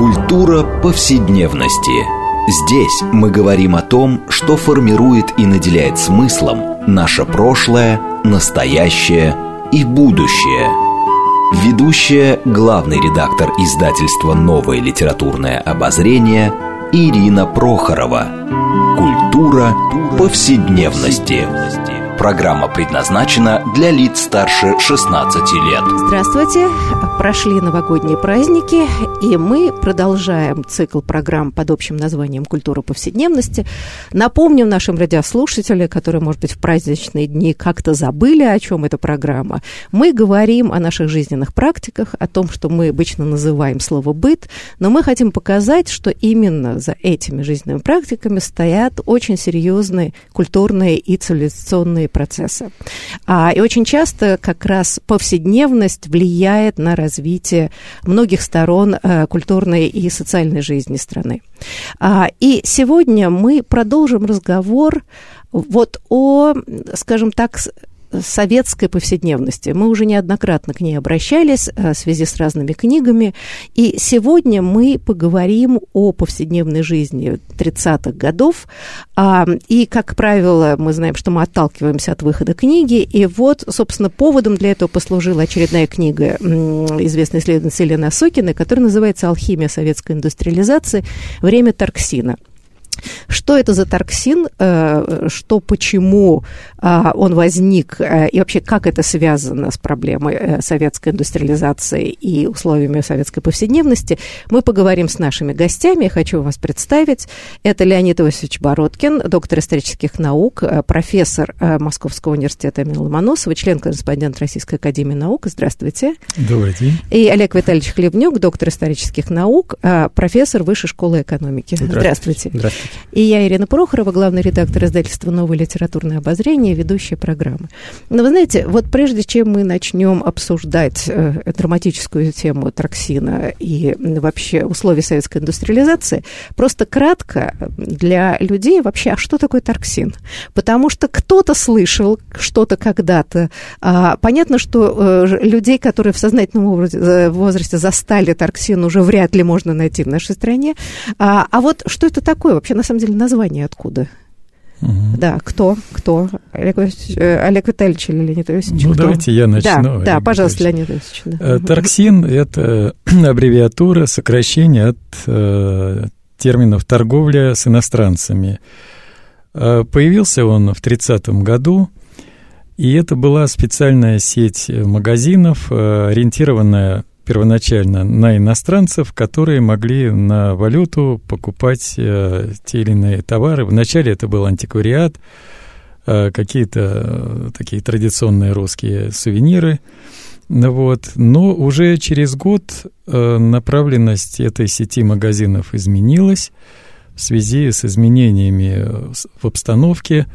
Культура повседневности. Здесь мы говорим о том, что формирует и наделяет смыслом наше прошлое, настоящее и будущее. Ведущая, главный редактор издательства «Новое литературное обозрение» Ирина Прохорова. Культура повседневности. Программа предназначена для лиц старше 16 лет. Здравствуйте. Прошли новогодние праздники, и мы продолжаем цикл программ под общим названием «Культура повседневности». Напомним нашим радиослушателям, которые, может быть, в праздничные дни как-то забыли, о чем эта программа. Мы говорим о наших жизненных практиках, о том, что мы обычно называем слово «быт», но мы хотим показать, что именно за этими жизненными практиками стоят очень серьезные культурные и цивилизационные процесса. А, и очень часто как раз повседневность влияет на развитие многих сторон а, культурной и социальной жизни страны. А, и сегодня мы продолжим разговор вот о, скажем так, советской повседневности. Мы уже неоднократно к ней обращались э, в связи с разными книгами. И сегодня мы поговорим о повседневной жизни 30-х годов. А, и, как правило, мы знаем, что мы отталкиваемся от выхода книги. И вот, собственно, поводом для этого послужила очередная книга известной исследовательницы Елены Осокиной, которая называется «Алхимия советской индустриализации. Время Тарксина». Что это за торксин, э, что, почему а, он возник, э, и вообще как это связано с проблемой э, советской индустриализации и условиями советской повседневности, мы поговорим с нашими гостями. Я хочу вас представить. Это Леонид Иосифович Бородкин, доктор исторических наук, профессор Московского университета имени Ломоносова, член-корреспондент Российской академии наук. Здравствуйте. Добрый день. И Олег Витальевич Хлебнюк, доктор исторических наук, профессор Высшей школы экономики. Здравствуйте. Здравствуйте. И я, Ирина Прохорова, главный редактор издательства «Новое литературное обозрение», ведущая программы. Но вы знаете, вот прежде чем мы начнем обсуждать э, драматическую тему траксина и вообще условия советской индустриализации, просто кратко для людей вообще, а что такое торксин? Потому что кто-то слышал что-то когда-то. А, понятно, что э, людей, которые в сознательном э, возрасте застали торксин, уже вряд ли можно найти в нашей стране. А, а вот что это такое вообще? На самом деле название откуда? Угу. Да, кто? Кто? Олег, э, Олег Витальевич или Леонид Иосифович? Ну, кто? давайте я начну. Да, да пожалуйста, Леонид Иосифович. Да. Э, Торксин – это аббревиатура, сокращение от э, терминов «торговля с иностранцами». Э, появился он в 30-м году, и это была специальная сеть магазинов, ориентированная первоначально на иностранцев, которые могли на валюту покупать э, те или иные товары. Вначале это был антиквариат, э, какие-то э, такие традиционные русские сувениры. Вот. Но уже через год э, направленность этой сети магазинов изменилась в связи с изменениями э, в обстановке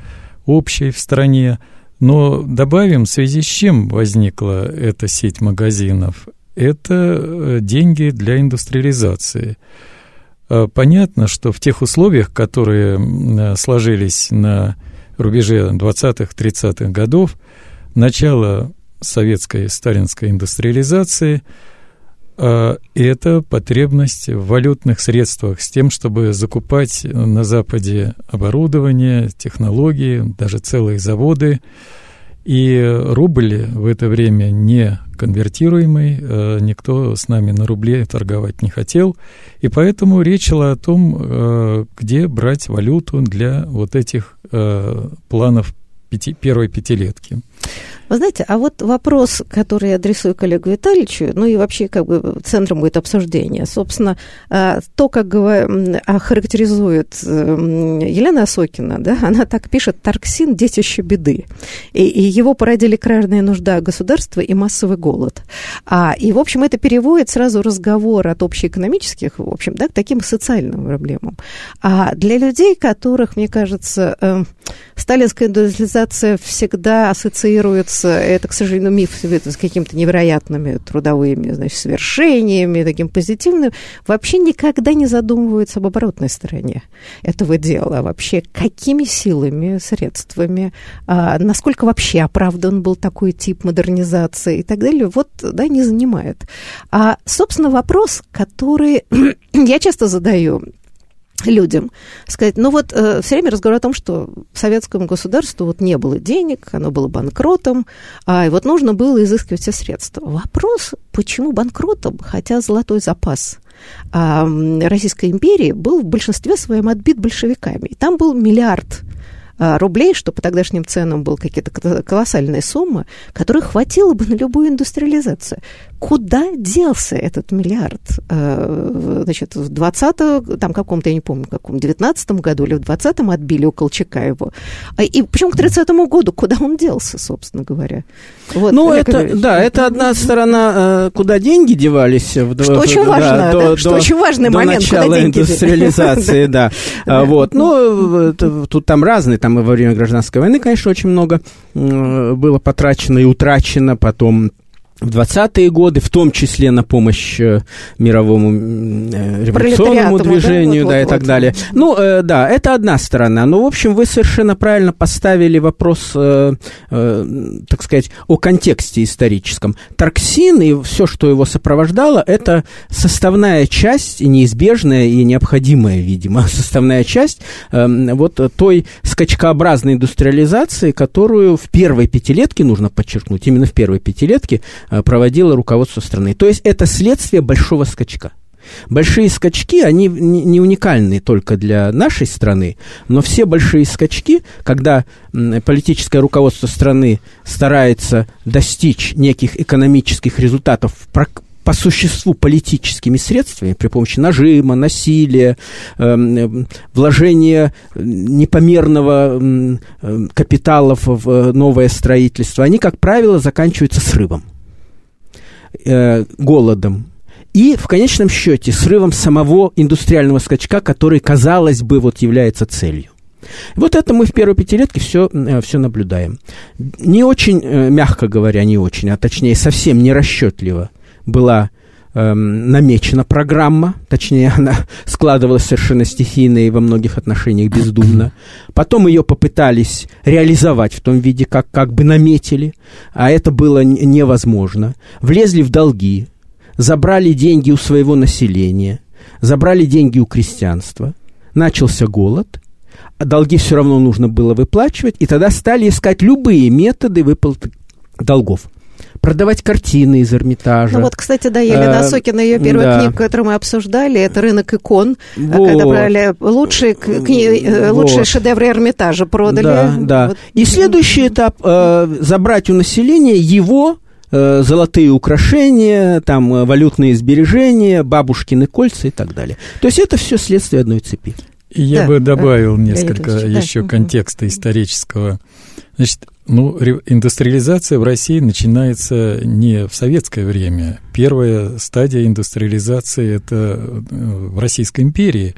общей в стране. Но добавим, в связи с чем возникла эта сеть магазинов это э, деньги для индустриализации. Э, понятно, что в тех условиях, которые э, сложились на рубеже 20-30-х годов, начало советской сталинской индустриализации – это потребность в валютных средствах с тем, чтобы закупать на Западе оборудование, технологии, даже целые заводы, и рубль в это время не конвертируемый, э, никто с нами на рубле торговать не хотел, и поэтому речь шла о том, э, где брать валюту для вот этих э, планов пяти, первой пятилетки. Вы знаете, а вот вопрос, который я адресую коллегу Витальевичу, ну и вообще как бы центром будет обсуждения. Собственно, а, то, как характеризует Елена Осокина, да, она так пишет «Тарксин – детище беды». И, и его породили крайняя нужда государства и массовый голод. А, и, в общем, это переводит сразу разговор от общеэкономических, в общем, да, к таким социальным проблемам. А для людей, которых, мне кажется, эм, сталинская индустриализация всегда ассоциируется с, это, к сожалению, миф с какими-то невероятными трудовыми, значит, свершениями, таким позитивным, вообще никогда не задумываются об оборотной стороне этого дела. Вообще, какими силами, средствами, а, насколько вообще оправдан был такой тип модернизации и так далее, вот, да, не занимает. А, собственно, вопрос, который я часто задаю людям сказать, ну вот э, все время разговор о том, что советскому государству вот не было денег, оно было банкротом, а, и вот нужно было изыскивать все средства. Вопрос, почему банкротом, хотя золотой запас а, Российской империи был в большинстве своем отбит большевиками. И там был миллиард а, рублей, что по тогдашним ценам был какие-то колоссальные суммы, которые хватило бы на любую индустриализацию. Куда делся этот миллиард? А, значит, в 20 там каком-то, я не помню, каком, 19 году или в 20-м отбили у Колчака его. А, и почему к 30 году? Куда он делся, собственно говоря? Вот, ну, это, да, это одна сторона, куда деньги девались. В, что в, очень да, важно, до, да, что до, очень важный до момент, начала индустриализации, да. Вот, ну, тут там разные там и во время гражданской войны, конечно, очень много было потрачено и утрачено, потом в 20-е годы, в том числе на помощь э, мировому э, революционному движению, да, вот, да вот, и так вот. далее. Ну, э, да, это одна сторона. Но, в общем, вы совершенно правильно поставили вопрос, э, э, так сказать, о контексте историческом. Тарксин и все, что его сопровождало, это составная часть, неизбежная и необходимая, видимо, составная часть э, вот той скачкообразной индустриализации, которую в первой пятилетке, нужно подчеркнуть, именно в первой пятилетке, проводило руководство страны. То есть это следствие большого скачка. Большие скачки, они не уникальны только для нашей страны, но все большие скачки, когда политическое руководство страны старается достичь неких экономических результатов по существу политическими средствами, при помощи нажима, насилия, э, вложения непомерного э, капитала в новое строительство, они, как правило, заканчиваются срывом э, голодом и в конечном счете срывом самого индустриального скачка, который, казалось бы, вот является целью. Вот это мы в первой пятилетке все, э, все наблюдаем. Не очень, э, мягко говоря, не очень, а точнее совсем не расчетливо была эм, намечена программа, точнее, она складывалась совершенно стихийно и во многих отношениях бездумно. Потом ее попытались реализовать в том виде, как, как бы наметили, а это было невозможно. Влезли в долги, забрали деньги у своего населения, забрали деньги у крестьянства, начался голод, а долги все равно нужно было выплачивать, и тогда стали искать любые методы выплаты долгов продавать картины из Эрмитажа. Ну вот, кстати, да, Елена э, Сокина, ее первая да. книга, которую мы обсуждали, это «Рынок икон», вот. когда брали лучшие, кни... Э, вот. лучшие шедевры Эрмитажа, продали. Да, да. Вот. И следующий этап э, – забрать у населения его э, золотые украшения, там валютные сбережения, бабушкины кольца и так далее. То есть это все следствие одной цепи. Я да, бы добавил да, несколько еще да. контекста исторического. Значит, ну, индустриализация в России начинается не в советское время. Первая стадия индустриализации – это э, в Российской империи.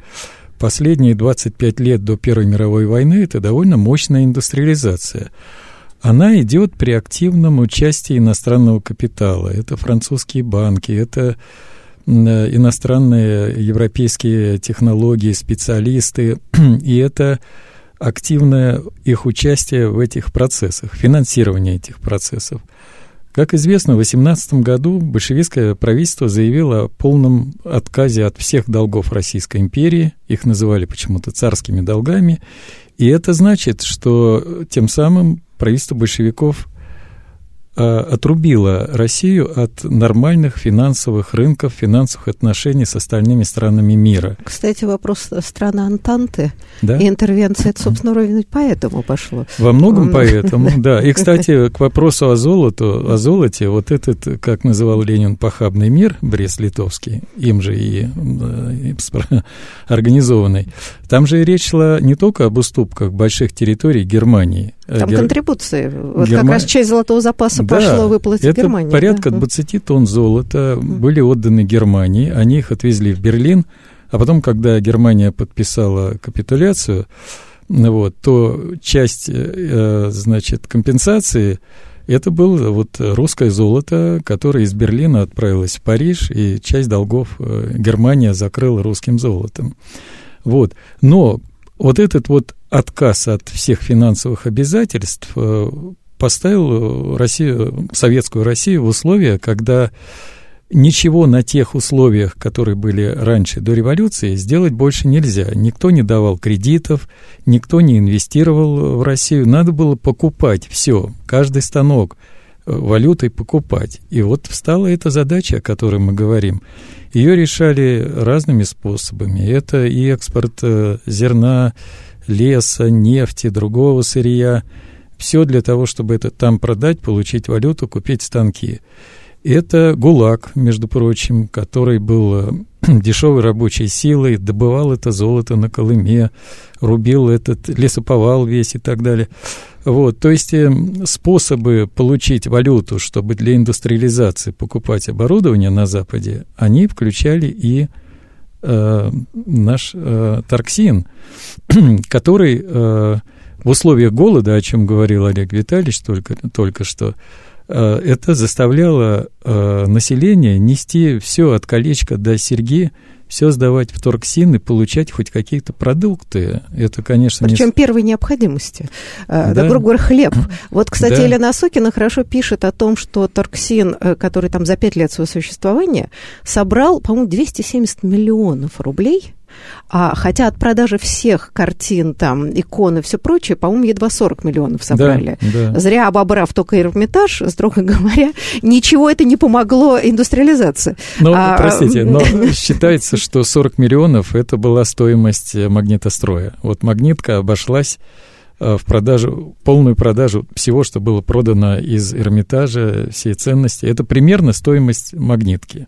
Последние 25 лет до Первой мировой войны – это довольно мощная индустриализация. Она идет при активном участии иностранного капитала. Это французские банки, это э, иностранные европейские технологии, специалисты, и это активное их участие в этих процессах, финансирование этих процессов. Как известно, в 18 году большевистское правительство заявило о полном отказе от всех долгов Российской империи, их называли почему-то царскими долгами, и это значит, что тем самым правительство большевиков отрубила Россию от нормальных финансовых рынков, финансовых отношений с остальными странами мира. Кстати, вопрос страны Антанты да? и интервенция, это, собственно, ровно поэтому пошло. Во многом поэтому, да. И, кстати, к вопросу о золоту, о золоте, вот этот, как называл Ленин, похабный мир, Брест-Литовский, им же и э, организованный, там же речь шла не только об уступках больших территорий Германии, там Гер... контрибуции. Вот Герма... как раз часть золотого запаса да, пошло выплатить это Германии. порядка да? 20 тонн золота были отданы Германии, они их отвезли в Берлин, а потом, когда Германия подписала капитуляцию, вот, то часть, э, значит, компенсации Это было вот русское золото, которое из Берлина отправилось в Париж, и часть долгов э, Германия закрыла русским золотом. Вот. Но вот этот вот отказ от всех финансовых обязательств э, поставил Россию, советскую Россию в условия, когда ничего на тех условиях, которые были раньше до революции, сделать больше нельзя. Никто не давал кредитов, никто не инвестировал в Россию. Надо было покупать все, каждый станок валютой покупать. И вот встала эта задача, о которой мы говорим. Ее решали разными способами. Это и экспорт э, зерна, леса, нефти, другого сырья. Все для того, чтобы это там продать, получить валюту, купить станки. Это ГУЛАГ, между прочим, который был э, дешевой рабочей силой, добывал это золото на Колыме, рубил этот лесоповал весь и так далее. Вот, то есть э, способы получить валюту, чтобы для индустриализации покупать оборудование на Западе, они включали и э, наш э, торксин, который э, в условиях голода, о чем говорил Олег Витальевич только, только что, э, это заставляло э, население нести все от колечка до серьги все сдавать в торксин и получать хоть какие-то продукты. Это, конечно, Причем не... первой необходимости. А, да. да, грубо говоря, хлеб. Вот, кстати, да. Елена Осокина хорошо пишет о том, что торксин, э, который там за пять лет своего существования, собрал, по-моему, 270 миллионов рублей а, хотя от продажи всех картин, там, икон и все прочее, по-моему, едва 40 миллионов собрали. Да, да. Зря обобрав только Эрмитаж, строго говоря, ничего это не помогло индустриализации. Ну, а, простите, но считается, что 40 миллионов – это была стоимость магнитостроя. Вот магнитка обошлась э, в продажу, полную продажу всего, что было продано из Эрмитажа, всей ценности. Это примерно стоимость магнитки.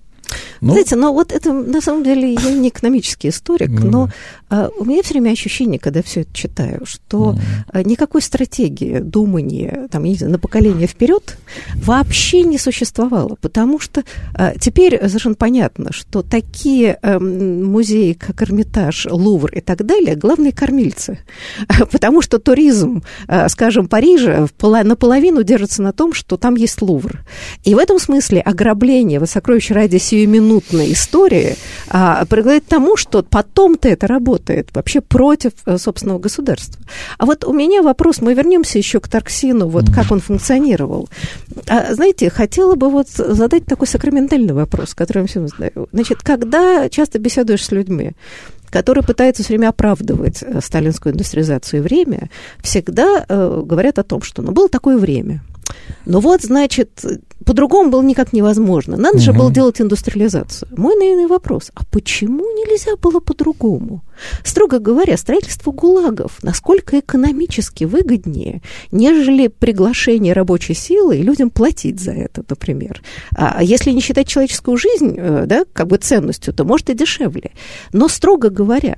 Ну, Знаете, но вот это на самом деле я не экономический историк, ну, но а, у меня все время ощущение, когда все это читаю, что mm. никакой стратегии думания, там, не знаю, на поколение вперед вообще не существовало, потому что а, теперь совершенно понятно, что такие а, музеи, как Эрмитаж, Лувр и так далее, главные кормильцы, потому что туризм, а, скажем, Парижа наполовину держится на том, что там есть Лувр. И в этом смысле ограбление вот сокровищ ради сиюминутной истории а, приводит к тому, что потом-то это работает вообще против э, собственного государства. А вот у меня вопрос, мы вернемся еще к Тарксину, вот как он функционировал. А, знаете, хотела бы вот задать такой сакраментальный вопрос, который я всем задаю. Значит, когда часто беседуешь с людьми, которые пытаются все время оправдывать э, сталинскую индустриализацию и время, всегда э, говорят о том, что ну, было такое время. Но вот, значит, по-другому было никак невозможно. Надо угу. же было делать индустриализацию. Мой наивный вопрос, а почему нельзя было по-другому? Строго говоря, строительство ГУЛАГов насколько экономически выгоднее, нежели приглашение рабочей силы и людям платить за это, например. А если не считать человеческую жизнь, э, да, как бы ценностью, то может и дешевле. Но, строго говоря,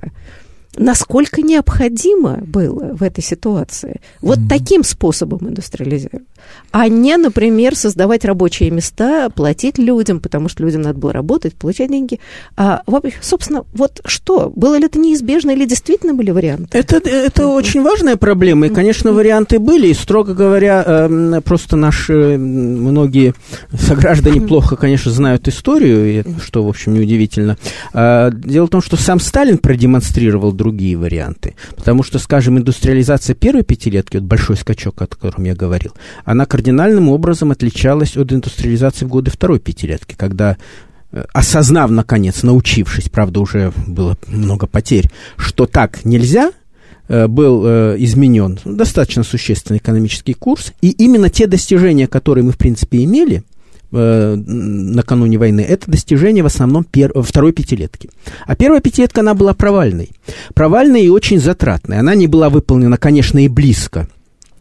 насколько необходимо было в этой ситуации вот mm-hmm. таким способом индустриализировать, а не, например, создавать рабочие места, платить людям, потому что людям надо было работать, получать деньги. А, собственно, вот что? Было ли это неизбежно или действительно были варианты? Это, это mm-hmm. очень важная проблема, и, конечно, варианты были, и, строго говоря, эм, просто наши многие сограждане плохо, конечно, знают историю, что, в общем, неудивительно. А, дело в том, что сам Сталин продемонстрировал другие варианты. Потому что, скажем, индустриализация первой пятилетки, вот большой скачок, о котором я говорил, она кардинальным образом отличалась от индустриализации в годы второй пятилетки, когда э, осознав, наконец, научившись, правда, уже было много потерь, что так нельзя, э, был э, изменен достаточно существенный экономический курс, и именно те достижения, которые мы, в принципе, имели, э, накануне войны, это достижение в основном пер, второй пятилетки. А первая пятилетка, она была провальной. Провальной и очень затратной. Она не была выполнена, конечно, и близко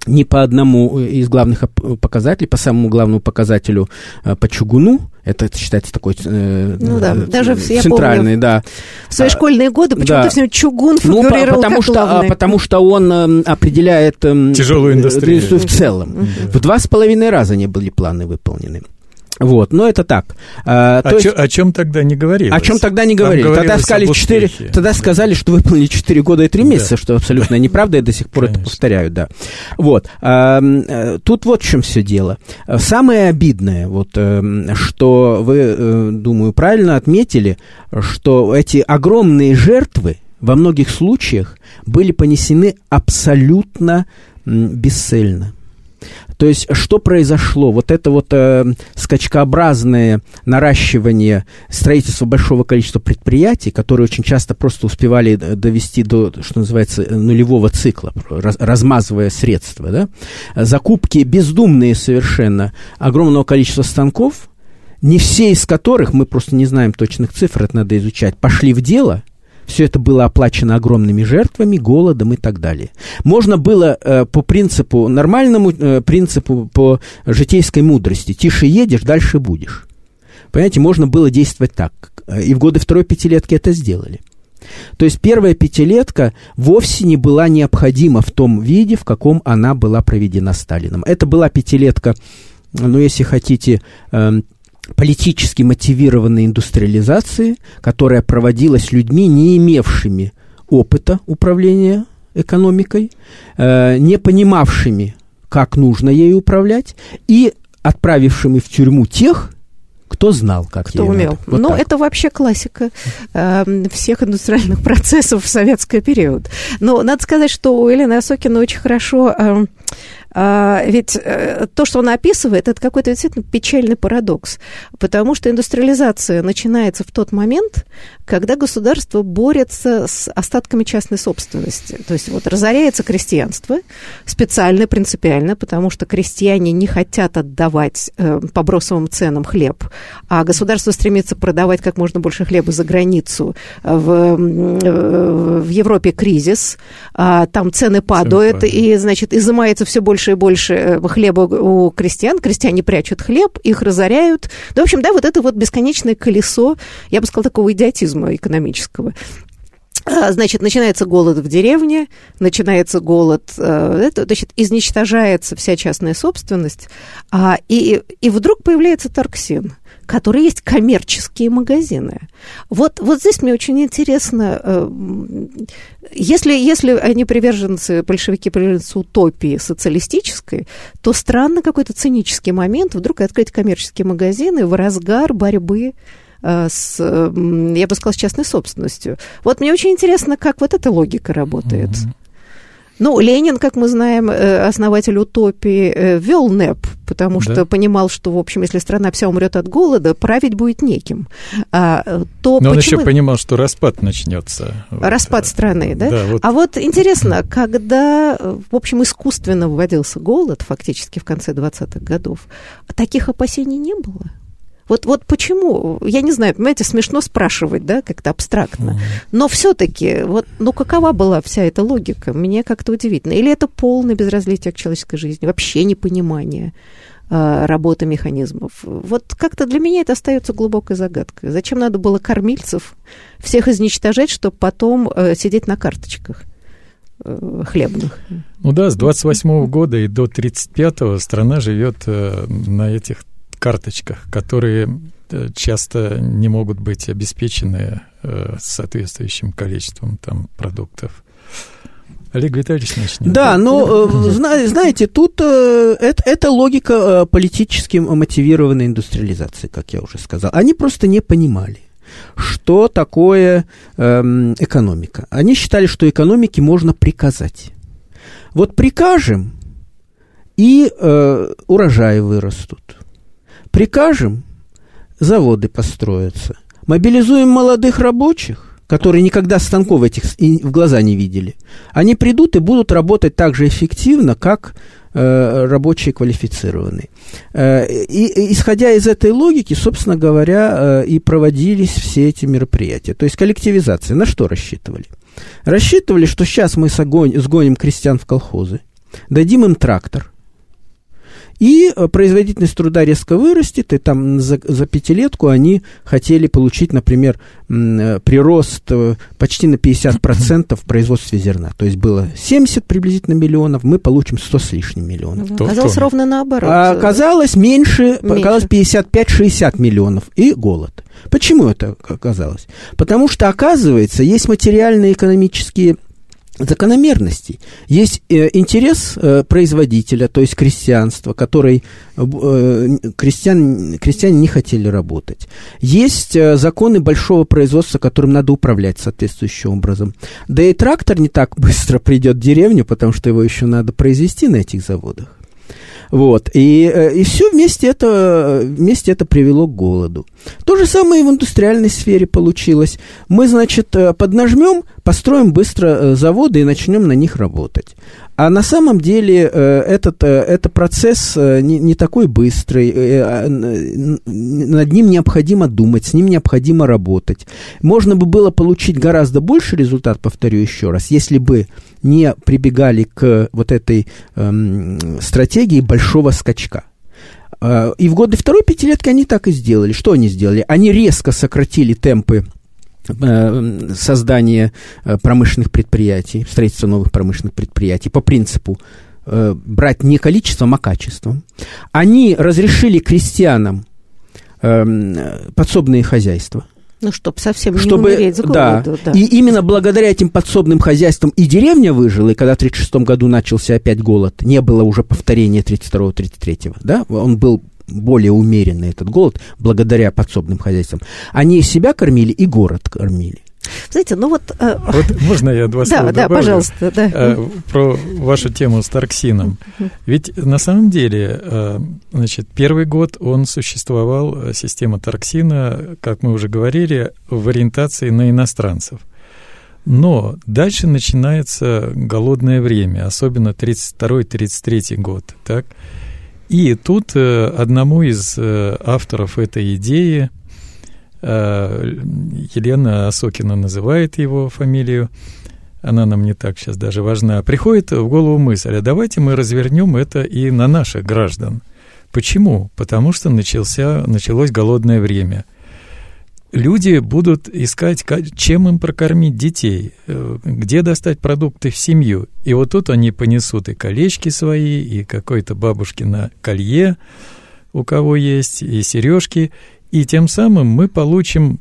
ни по одному из главных показателей, по самому главному показателю э, по чугуну, это считается такой э, ну, да, э, даже центральный, помню, да. В свои школьные годы почему-то да. все чугун ну, потому как что, главный. потому что он э, определяет э, тяжелую индустрию в целом. Угу. В два с половиной раза не были планы выполнены. Вот, но это так. А, о, есть, чё, о чем тогда не говорилось? О чем тогда не говорили? Тогда сказали, 4, тогда сказали, что выполнили 4 года и 3 месяца, да. что абсолютно неправда, я до сих пор Конечно. это повторяю, да. Вот. А, тут вот в чем все дело. Самое обидное, вот, эм, что вы, э, думаю, правильно отметили, что эти огромные жертвы во многих случаях были понесены абсолютно бесцельно. То есть, что произошло? Вот это вот э, скачкообразное наращивание строительства большого количества предприятий, которые очень часто просто успевали э, довести до, что называется, нулевого цикла, раз, размазывая средства, да? Закупки бездумные совершенно огромного количества станков, не все из которых, мы просто не знаем точных цифр, это надо изучать, пошли в дело – все это было оплачено огромными жертвами, голодом и так далее. Можно было э, по принципу, нормальному э, принципу, по житейской мудрости, тише едешь, дальше будешь. Понимаете, можно было действовать так. И в годы второй пятилетки это сделали. То есть первая пятилетка вовсе не была необходима в том виде, в каком она была проведена Сталином. Это была пятилетка, ну, если хотите, э, политически мотивированной индустриализации, которая проводилась людьми, не имевшими опыта управления экономикой, э, не понимавшими, как нужно ею управлять, и отправившими в тюрьму тех, кто знал, как Кто умел. Вот Но ну, так. это вообще классика э, всех индустриальных процессов в советский период. Но надо сказать, что у Елены Осокина очень хорошо... Э, а, ведь э, то, что он описывает, это какой-то действительно печальный парадокс, потому что индустриализация начинается в тот момент, когда государство борется с остатками частной собственности. То есть вот разоряется крестьянство специально, принципиально, потому что крестьяне не хотят отдавать э, по бросовым ценам хлеб, а государство стремится продавать как можно больше хлеба за границу. В, э, в Европе кризис, а там цены падают, и, значит, изымается все больше больше и больше э, хлеба у крестьян, крестьяне прячут хлеб, их разоряют. Да, в общем, да, вот это вот бесконечное колесо, я бы сказала, такого идиотизма экономического. А, значит, начинается голод в деревне, начинается голод, э, это, значит, изничтожается вся частная собственность, а, и, и вдруг появляется торксин которые есть коммерческие магазины. Вот, вот здесь мне очень интересно, э, если, если они приверженцы, большевики приверженцы утопии социалистической, то странно какой-то цинический момент вдруг открыть коммерческие магазины в разгар борьбы э, с, я бы сказала, с частной собственностью. Вот мне очень интересно, как вот эта логика работает. Mm-hmm. Ну, Ленин, как мы знаем, э, основатель утопии, вел НЭП, потому да. что понимал, что, в общем, если страна вся умрет от голода, править будет неким. А, то Но почему... он еще понимал, что распад начнется. Распад вот, страны, да? да вот. А вот интересно, когда, в общем, искусственно вводился голод, фактически в конце 20-х годов, таких опасений не было? Вот, вот почему, я не знаю, понимаете, смешно спрашивать, да, как-то абстрактно, но все-таки, вот, ну какова была вся эта логика? Мне как-то удивительно. Или это полное безразличие к человеческой жизни, вообще непонимание э, работы механизмов. Вот как-то для меня это остается глубокой загадкой. Зачем надо было кормильцев всех изничтожать, чтобы потом э, сидеть на карточках? Э, хлебных. Ну да, с 28 года и до 35-го страна живет э, на этих карточках, которые э, часто не могут быть обеспечены э, соответствующим количеством там, продуктов. Олег Витальевич начнет. Да, но э, знаете, тут это, это логика политически мотивированной индустриализации, как я уже сказал. Они просто не понимали что такое эм, экономика. Они считали, что экономике можно приказать. Вот прикажем, и э, урожаи вырастут. Прикажем, заводы построятся. Мобилизуем молодых рабочих, которые никогда станков этих в глаза не видели. Они придут и будут работать так же эффективно, как э, рабочие квалифицированные. Э, и, исходя из этой логики, собственно говоря, э, и проводились все эти мероприятия. То есть коллективизация. На что рассчитывали? Рассчитывали, что сейчас мы сгоним крестьян в колхозы, дадим им трактор, И э, производительность труда резко вырастет, и там за, за пятилетку они хотели получить, например, э, прирост э, почти на 50% в производстве зерна. То есть было 70 приблизительно миллионов, мы получим 100 с лишним миллионов. Ну, оказалось ровно наоборот. А оказалось меньше, меньше. оказалось 55-60 миллионов и голод. Почему это оказалось? Потому что, оказывается, есть материальные экономические закономерностей. Есть э, интерес э, производителя, то есть крестьянства, который э, крестьян, крестьяне не хотели работать. Есть законы большого производства, которым надо управлять соответствующим образом. Да и трактор не так быстро придет в деревню, потому что его еще надо произвести на этих заводах. Вот. И, и все вместе это, вместе это привело к голоду. То же самое и в индустриальной сфере получилось. Мы, значит, поднажмем, построим быстро э, заводы и начнем на них работать. А на самом деле э, этот, э, это процесс не, не такой быстрый, а, над ним необходимо думать, с ним необходимо работать. Можно бы было получить гораздо больше результат, повторю еще раз, если бы не прибегали к вот этой эм, стратегии большого скачка. И в годы второй пятилетки они так и сделали. Что они сделали? Они резко сократили темпы создание э, промышленных предприятий, строительство новых промышленных предприятий по принципу э, брать не количеством, а качеством. Они разрешили крестьянам подсобные хозяйства. Ну, чтобы совсем чтобы, не умереть с голоду. Да. да. И именно благодаря этим подсобным хозяйствам и деревня выжила, и когда в 1936 году начался опять голод, не было уже повторения 1932-1933, да, он был более умеренный этот голод, благодаря подсобным хозяйствам, они и себя кормили, и город кормили. Знаете, ну вот... Э... вот можно я два слова Да, добавлю? да, пожалуйста. Да. Э, про вашу тему с Тарксином. Ведь на самом деле, э, значит, первый год он существовал, система Тарксина, как мы уже говорили, в ориентации на иностранцев. Но дальше начинается голодное время, особенно 32-33 год, так? И тут э, одному из э, авторов этой идеи, э, Елена Осокина называет его фамилию, она нам не так сейчас даже важна, приходит в голову мысль, а давайте мы развернем это и на наших граждан. Почему? Потому что начался, началось голодное время люди будут искать, чем им прокормить детей, э, где достать продукты в семью. И вот тут они понесут и колечки свои, и какой-то бабушкино колье, у кого есть, и сережки. И тем самым мы получим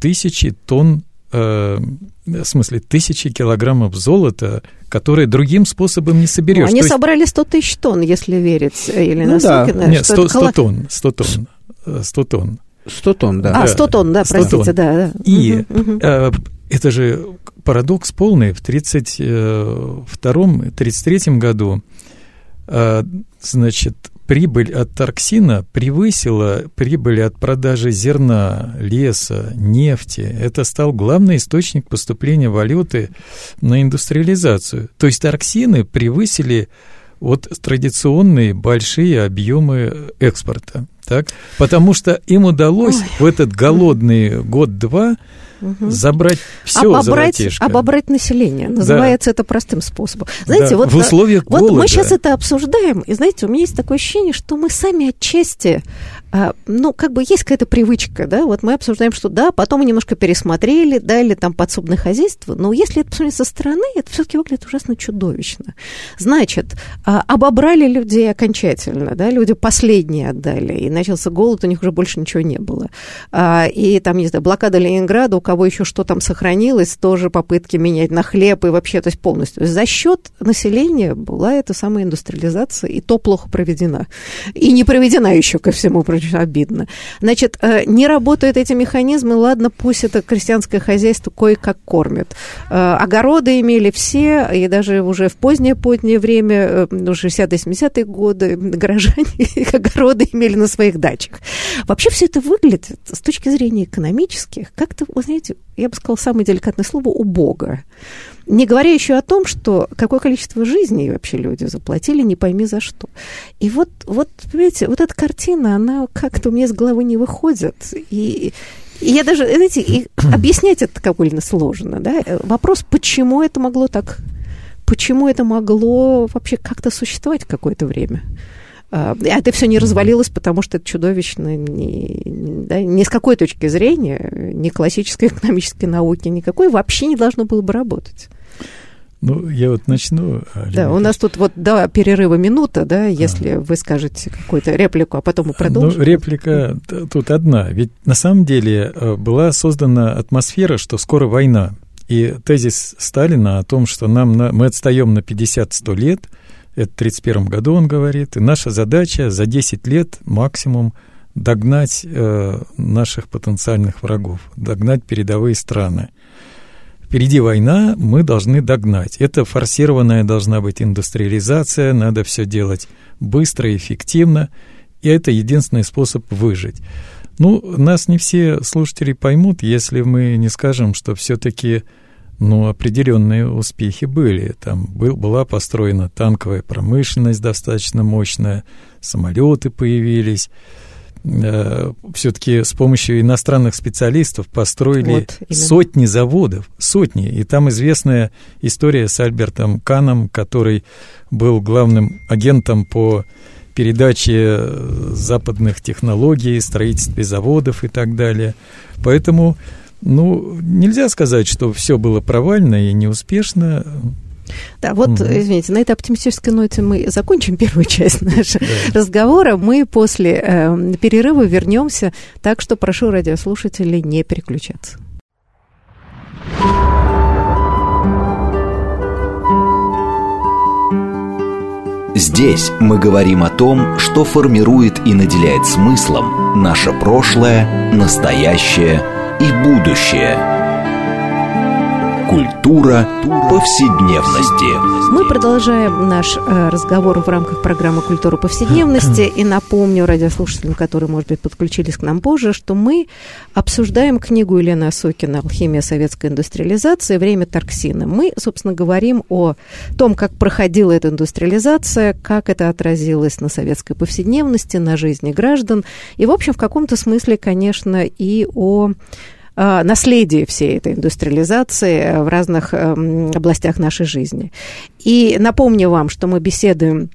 тысячи тонн, э, в смысле, тысячи килограммов золота, которые другим способом не соберешь. Ну, они есть... собрали 100 тысяч тонн, если верить Елене ну, да. Нет, 100, 100 тонн, 100 тонн, 100 тонн. 100 тонн, да. А, 100 тонн, да, 100 простите, тонн. да, да. И угу, Э, это же парадокс полный. В 1932-1933 году, э, значит, прибыль от Тарксина превысила прибыль от продажи зерна, леса, нефти. Это стал главный источник поступления валюты на индустриализацию. То есть Тарксины превысили вот традиционные большие объемы экспорта так? Потому что им удалось Ой. в этот голодный год-два угу. забрать все обобрать, обобрать население. Называется да. это простым способом. Знаете, да. вот, в условиях вот голода. мы сейчас это обсуждаем, и знаете, у меня есть такое ощущение, что мы сами отчасти ну, как бы есть какая-то привычка, да, вот мы обсуждаем, что да, потом мы немножко пересмотрели, да, или там подсобное хозяйство, но если это посмотреть со стороны, это все-таки выглядит ужасно чудовищно. Значит, а, обобрали людей окончательно, да, люди последние отдали, и начался голод, у них уже больше ничего не было. А, и там, не знаю, блокада Ленинграда, у кого еще что там сохранилось, тоже попытки менять на хлеб и вообще, то есть полностью. За счет населения была эта самая индустриализация, и то плохо проведена. И не проведена еще ко всему прочему очень обидно. Значит, э, не работают эти механизмы, ладно, пусть это крестьянское хозяйство кое-как кормит. Э, огороды имели все, и даже уже в позднее-позднее время, ну, 60-70-е годы, горожане огороды имели на своих дачах. Вообще все это выглядит с точки зрения экономических как-то, вы знаете, я бы сказала самое деликатное слово, убого. Не говоря еще о том, что какое количество жизней вообще люди заплатили, не пойми за что. И вот, вот понимаете, вот эта картина, она как-то у меня с головы не выходит. И, и я даже, знаете, и объяснять это довольно сложно. Да? Вопрос, почему это могло так, почему это могло вообще как-то существовать какое-то время. А это все не развалилось, потому что это чудовищно ни, да, ни с какой точки зрения, ни классической экономической науки, никакой вообще не должно было бы работать. Ну, я вот начну. А, да, у нас тут вот до перерыва минута, да, если а. вы скажете какую-то реплику, а потом мы ну, продолжим. Ну, реплика тут одна. Ведь на самом деле э, была создана атмосфера, что скоро война. И тезис Сталина о том, что нам на, мы отстаем на 50-100 лет, это в 1931 году он говорит, и наша задача за 10 лет максимум догнать э, наших потенциальных врагов, догнать передовые страны. Впереди война, мы должны догнать. Это форсированная должна быть индустриализация, надо все делать быстро и эффективно, и это единственный способ выжить. Ну, нас не все слушатели поймут, если мы не скажем, что все-таки ну, определенные успехи были. Там был, была построена танковая промышленность достаточно мощная, самолеты появились, Э, все-таки с помощью иностранных специалистов построили вот, сотни заводов, сотни. И там известная история с Альбертом Каном, который был главным агентом по передаче западных технологий, строительстве заводов и так далее. Поэтому, ну, нельзя сказать, что все было провально и неуспешно. Да, вот, угу. извините, на этой оптимистической ноте мы закончим первую часть нашего да. разговора. Мы после э, перерыва вернемся, так что прошу радиослушателей не переключаться. Здесь мы говорим о том, что формирует и наделяет смыслом наше прошлое, настоящее и будущее – Культура повседневности. Мы продолжаем наш э, разговор в рамках программы «Культура повседневности». И напомню радиослушателям, которые, может быть, подключились к нам позже, что мы обсуждаем книгу Елены Осокина «Алхимия советской индустриализации. Время торксина». Мы, собственно, говорим о том, как проходила эта индустриализация, как это отразилось на советской повседневности, на жизни граждан. И, в общем, в каком-то смысле, конечно, и о наследие всей этой индустриализации в разных эм, областях нашей жизни. И напомню вам, что мы беседуем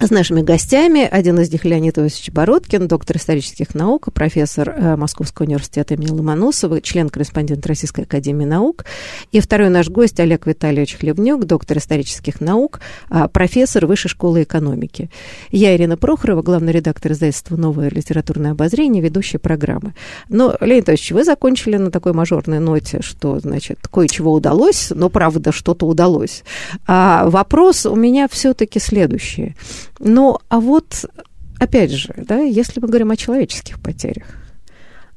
с нашими гостями. Один из них Леонид Иосифович Бородкин, доктор исторических наук, профессор э, Московского университета имени Ломоносова, член-корреспондент Российской академии наук. И второй наш гость Олег Витальевич Хлебнюк, доктор исторических наук, э, профессор Высшей школы экономики. Я Ирина Прохорова, главный редактор издательства «Новое литературное обозрение», ведущая программы. Но, Леонид Иосифович, вы закончили на такой мажорной ноте, что, значит, кое-чего удалось, но, правда, что-то удалось. А вопрос у меня все-таки следующий. Ну, а вот, опять же, да, если мы говорим о человеческих потерях,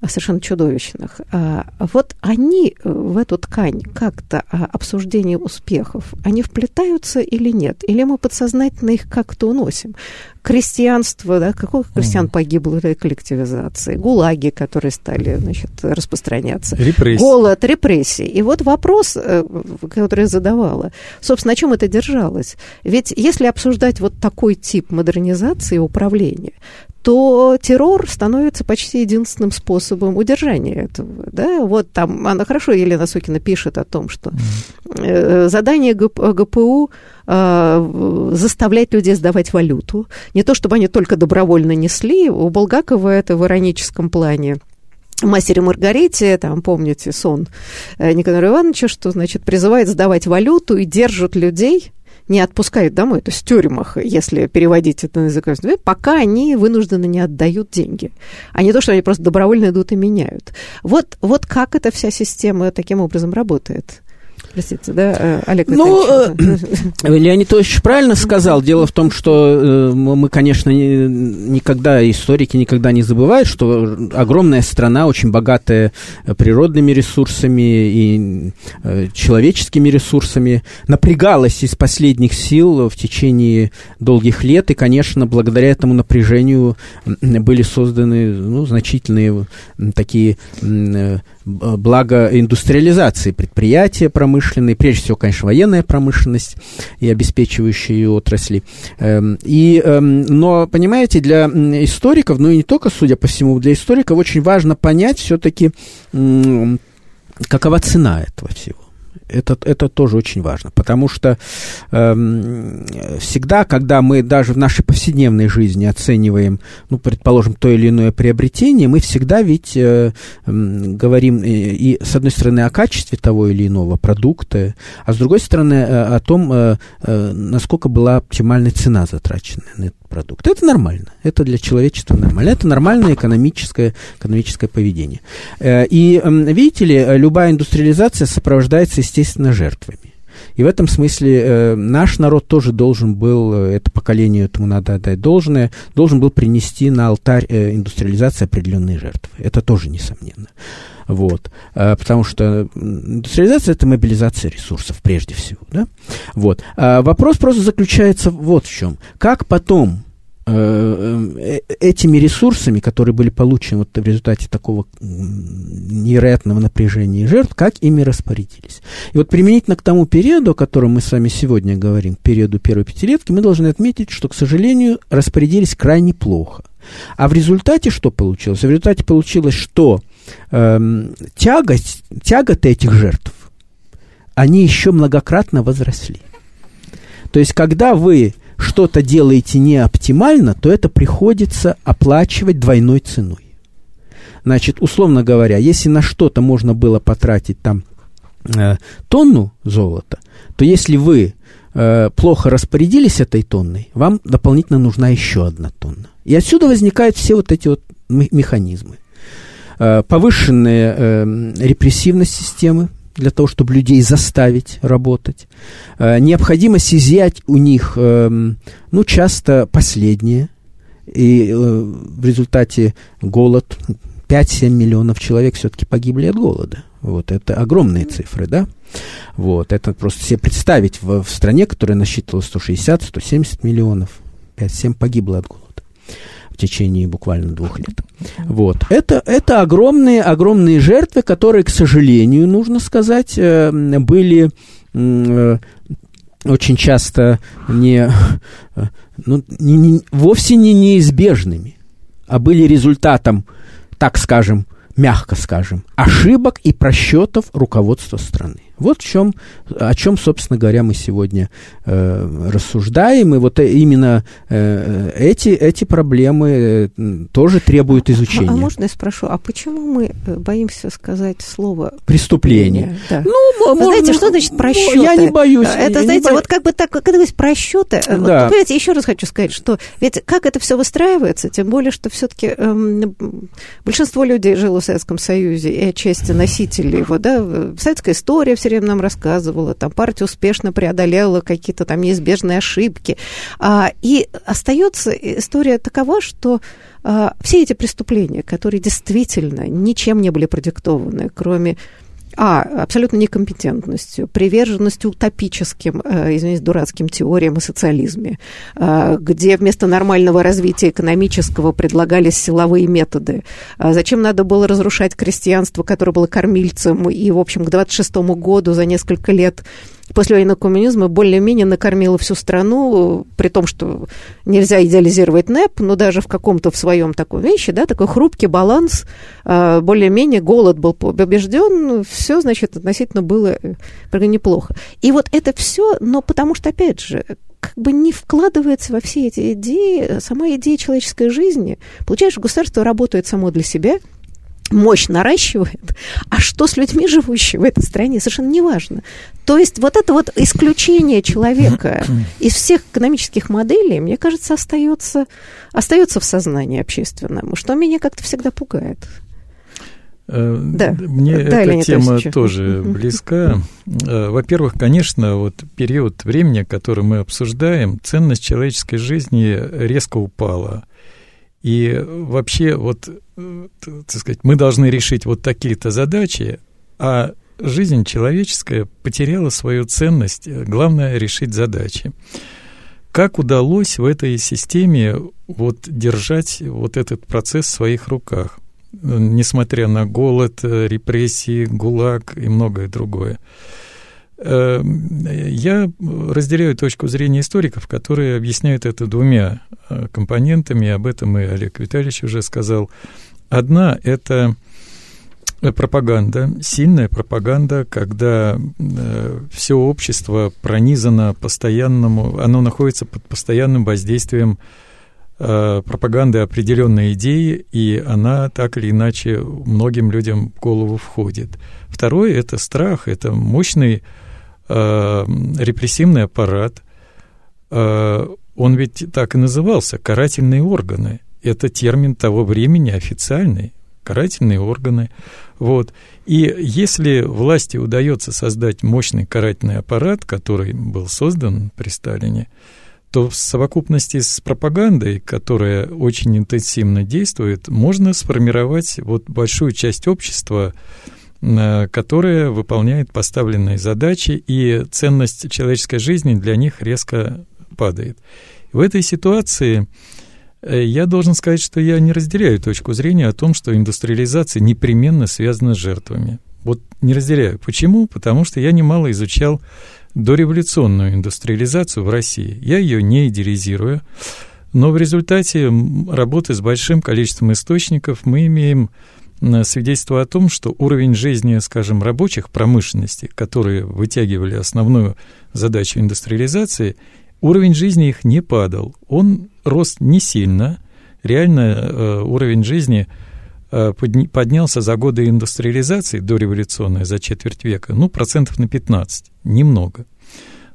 совершенно чудовищных. А, вот они в эту ткань как-то а, обсуждение успехов, они вплетаются или нет? Или мы подсознательно их как-то уносим? крестьянство, да, какого крестьян погибло в коллективизации, гулаги, которые стали, значит, распространяться, репрессии. голод, репрессии. И вот вопрос, э, который я задавала, собственно, на чем это держалось? Ведь если обсуждать вот такой тип модернизации и управления, то террор становится почти единственным способом удержания этого. Да? Вот там, она хорошо, Елена Сукина пишет о том, что э, задание ГП, ГПУ э, заставлять людей сдавать валюту. Не то, чтобы они только добровольно несли. У Булгакова это в ироническом плане мастере Маргарите, там, помните, сон э, Николая Ивановича, что, значит, призывает сдавать валюту и держат людей не отпускают домой, то есть в тюрьмах, если переводить это на язык, пока они вынуждены не отдают деньги, а не то, что они просто добровольно идут и меняют. Вот, вот как эта вся система таким образом работает? Простите, да, э, Олег Ну, э, Леонид Ильич правильно сказал. Дело в том, что э, мы, конечно, никогда, историки никогда не забывают, что огромная страна, очень богатая природными ресурсами и человеческими ресурсами, напрягалась из последних сил в течение долгих лет, и, конечно, благодаря этому напряжению были созданы ну, значительные такие благо индустриализации предприятия промышленные, прежде всего, конечно, военная промышленность и обеспечивающие отрасли. Эм, и, эм, но, понимаете, для историков, ну и не только, судя по всему, для историков очень важно понять все-таки, какова цена этого всего. Это, это тоже очень важно, потому что э, всегда, когда мы даже в нашей повседневной жизни оцениваем, ну, предположим, то или иное приобретение, мы всегда ведь э, э, говорим и, и, с одной стороны, о качестве того или иного продукта, а с другой стороны, э, о том, э, э, насколько была оптимальная цена затрачена на этот продукт. Это нормально, это для человечества нормально, это нормальное экономическое, экономическое поведение. Э, и, э, видите ли, любая индустриализация сопровождается, естественно, жертвами. И в этом смысле э, наш народ тоже должен был, э, это поколение этому надо отдать должное, должен был принести на алтарь э, индустриализации определенные жертвы. Это тоже несомненно. Вот. Э, потому что индустриализация – это мобилизация ресурсов прежде всего. Да? Вот. А вопрос просто заключается вот в чем. Как потом Э, э, этими ресурсами, которые были получены вот в результате такого невероятного напряжения жертв, как ими распорядились. И вот применительно к тому периоду, о котором мы с вами сегодня говорим, периоду первой пятилетки, мы должны отметить, что, к сожалению, распорядились крайне плохо. А в результате что получилось? В результате получилось, что э, тягость, тяготы этих жертв, они еще многократно возросли. То есть, когда вы что-то делаете не оптимально, то это приходится оплачивать двойной ценой. Значит, условно говоря, если на что-то можно было потратить там э, тонну золота, то если вы э, плохо распорядились этой тонной, вам дополнительно нужна еще одна тонна. И отсюда возникают все вот эти вот механизмы. Э, повышенная э, репрессивность системы, для того, чтобы людей заставить работать. Э, необходимость изъять у них, эм, ну, часто последнее. И э, в результате голод, 5-7 миллионов человек все-таки погибли от голода. Вот это огромные цифры, да? Вот, это просто себе представить в, в стране, которая насчитывала 160-170 миллионов, 5-7 погибло от голода течение буквально двух лет. Вот. Это, это огромные, огромные жертвы, которые, к сожалению, нужно сказать, э, были э, очень часто не, э, ну, не, не, вовсе не неизбежными, а были результатом, так скажем, мягко скажем, ошибок и просчетов руководства страны. Вот в чем, о чем, собственно говоря, мы сегодня э, рассуждаем. И вот именно э, эти, эти проблемы э, тоже требуют изучения. А, а можно я спрошу, а почему мы э, боимся сказать слово преступление? Да. Ну, можно, знаете, что значит просчеты? Ну, я не боюсь. Это, знаете, бо... вот как бы так, когда говорить просчеты, э, да. вот, понимаете, еще раз хочу сказать, что ведь как это все выстраивается, тем более, что все-таки эм, большинство людей жило в Советском Союзе и отчасти носители его, да, советская история все время нам рассказывала, там партия успешно преодолела какие-то там неизбежные ошибки. А, и остается история такова, что а, все эти преступления, которые действительно ничем не были продиктованы, кроме а, абсолютно некомпетентностью, приверженностью утопическим, э, извините, дурацким теориям о социализме, э, где вместо нормального развития экономического предлагались силовые методы. А зачем надо было разрушать крестьянство, которое было кормильцем, и, в общем, к 26 году за несколько лет после военного коммунизма более-менее накормила всю страну, при том, что нельзя идеализировать НЭП, но даже в каком-то в своем такой вещи, да, такой хрупкий баланс, а, более-менее голод был побежден, все, значит, относительно было э, неплохо. И вот это все, но потому что, опять же, как бы не вкладывается во все эти идеи, сама идея человеческой жизни. Получаешь, государство работает само для себя – мощь наращивает, а что с людьми, живущими в этой стране, совершенно неважно. То есть вот это вот исключение человека из всех экономических моделей, мне кажется, остается, остается в сознании общественном, что меня как-то всегда пугает. Э, да. Мне да, эта тема Осичу. тоже близка. Э, во-первых, конечно, вот период времени, который мы обсуждаем, ценность человеческой жизни резко упала. И вообще, вот, э, так сказать, мы должны решить вот такие-то задачи, а жизнь человеческая потеряла свою ценность. Главное решить задачи. Как удалось в этой системе вот держать вот этот процесс в своих руках, несмотря на голод, репрессии, ГУЛАГ и многое другое? Эм, я разделяю точку зрения историков, которые объясняют это двумя э, компонентами, об этом и Олег Витальевич уже сказал. Одна – это пропаганда, сильная пропаганда, когда э, все общество пронизано постоянному, оно находится под постоянным воздействием э, пропаганды определенной идеи, и она так или иначе многим людям в голову входит. Второе – это страх, это мощный э, репрессивный аппарат. Э, он ведь так и назывался – карательные органы. Это термин того времени официальный, карательные органы. Вот. И если власти удается создать мощный карательный аппарат, который был создан при Сталине, то в совокупности с пропагандой, которая очень интенсивно действует, можно сформировать вот большую часть общества, которая выполняет поставленные задачи, и ценность человеческой жизни для них резко падает. В этой ситуации Э, я должен сказать, что я не разделяю точку зрения о том, что индустриализация непременно связана с жертвами. Вот не разделяю. Почему? Потому что я немало изучал дореволюционную индустриализацию в России. Я ее не идеализирую, но в результате работы с большим количеством источников мы имеем свидетельство о том, что уровень жизни, скажем, рабочих промышленности, которые вытягивали основную задачу индустриализации, уровень жизни их не падал. Он рос не сильно. Реально э, уровень жизни э, поднялся за годы индустриализации дореволюционной, за четверть века, ну, процентов на 15, немного.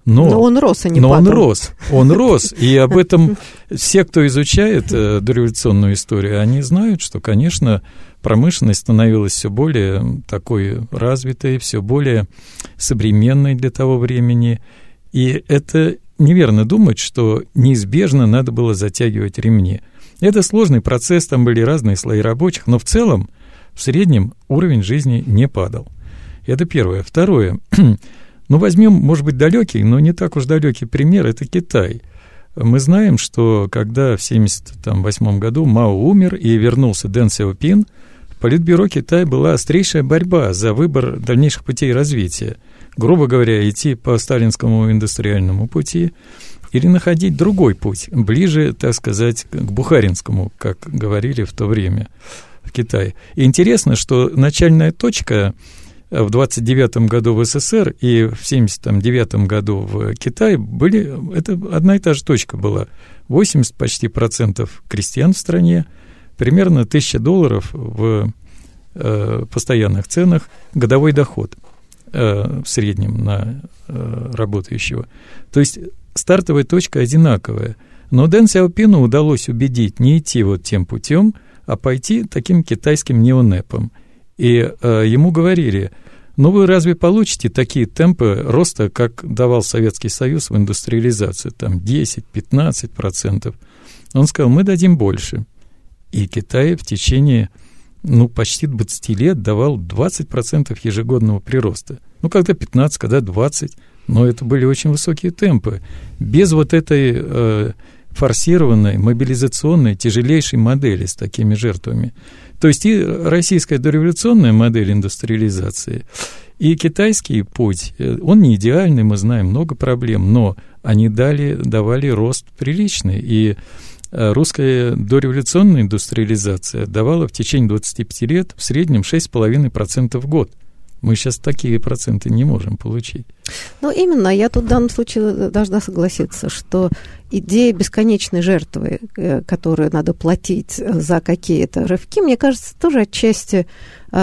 Но, но он рос, а не Но падал. он рос, он рос, и об этом все, кто изучает э, дореволюционную историю, они знают, что, конечно, промышленность становилась все более такой развитой, все более современной для того времени, и это неверно думать, что неизбежно надо было затягивать ремни. Это сложный процесс, там были разные слои рабочих, но в целом, в среднем, уровень жизни не падал. Это первое. Второе. Ну, возьмем, может быть, далекий, но не так уж далекий пример, это Китай. Мы знаем, что когда в 1978 году Мао умер и вернулся Дэн Сяопин, в Политбюро Китая была острейшая борьба за выбор дальнейших путей развития – грубо говоря, идти по сталинскому индустриальному пути или находить другой путь, ближе, так сказать, к бухаринскому, как говорили в то время в Китае. И интересно, что начальная точка в 29 году в СССР и в 79 году в Китае были, это одна и та же точка была. 80 почти процентов крестьян в стране, примерно 1000 долларов в э, постоянных ценах годовой доход – Э, в среднем на э, работающего. То есть стартовая точка одинаковая. Но Дэн Сяопину удалось убедить не идти вот тем путем, а пойти таким китайским неонепом. И э, ему говорили, ну вы разве получите такие темпы роста, как давал Советский Союз в индустриализацию, там 10-15%? Он сказал, мы дадим больше. И Китай в течение ну, почти 20 лет давал 20% ежегодного прироста. Ну, когда 15, когда 20, но это были очень высокие темпы. Без вот этой э, форсированной, мобилизационной, тяжелейшей модели с такими жертвами. То есть и российская дореволюционная модель индустриализации, и китайский путь, э, он не идеальный, мы знаем много проблем, но они дали, давали рост приличный. И Э, русская дореволюционная индустриализация давала в течение 25 лет в среднем 6,5% в год. Мы сейчас такие проценты не можем получить. Ну, именно, я тут в данном случае должна согласиться, что идея бесконечной жертвы, э, которую надо платить за какие-то рывки, мне кажется, тоже отчасти э,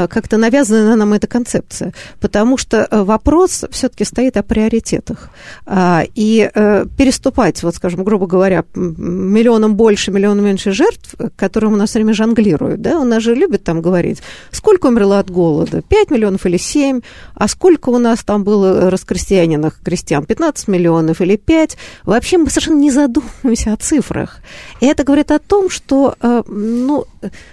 как-то навязана нам эта концепция, потому что э, вопрос все-таки стоит о приоритетах. А, и переступать, вот, скажем, грубо говоря, миллионом больше, миллионом меньше жертв, которым у нас все время жонглируют, да, у нас же любят там говорить, сколько умерло от голода, 5 миллионов или 7, а сколько у нас там было раскрестьянинах крестьян, 15 миллионов или 5, вообще мы совершенно не задумываемся о цифрах. И это говорит о том, что э, ну,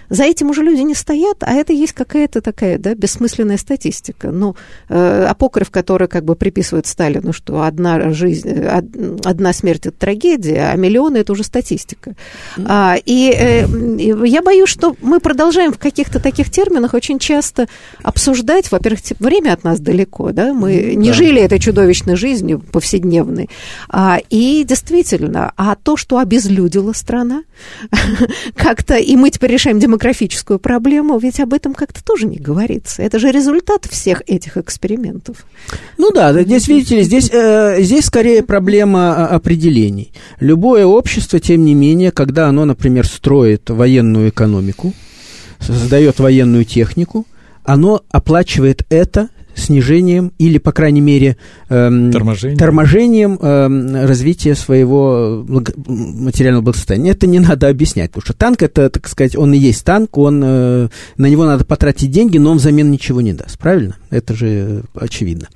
за этим уже люди не стоят, а это есть какая-то такая да, бессмысленная статистика. Ну, э, апокриф, который как бы приписывает Сталину, что одна жизнь, одна смерть – это трагедия, а миллионы – это уже статистика. А, и э, я боюсь, что мы продолжаем в каких-то таких терминах очень часто обсуждать, во-первых, время от нас далеко, да, мы не да. жили этой чудовищной жизнью повседневной, а, и действительно, а то, что обезлюдила страна, как-то, и мы теперь решаем демографическую проблему, ведь об этом как-то тоже не говорится. Это же результат всех этих экспериментов. Ну да, здесь, видите ли, здесь, э, здесь скорее проблема а, определений. Любое общество, тем не менее, когда оно, например, строит военную экономику, создает военную технику, оно оплачивает это снижением или, по крайней мере, эм, торможением, торможением эм, развития своего благо- материального благосостояния. Это не надо объяснять, потому что танк, это, так сказать, он и есть танк, он, э, на него надо потратить деньги, но он взамен ничего не даст, правильно? Это же очевидно.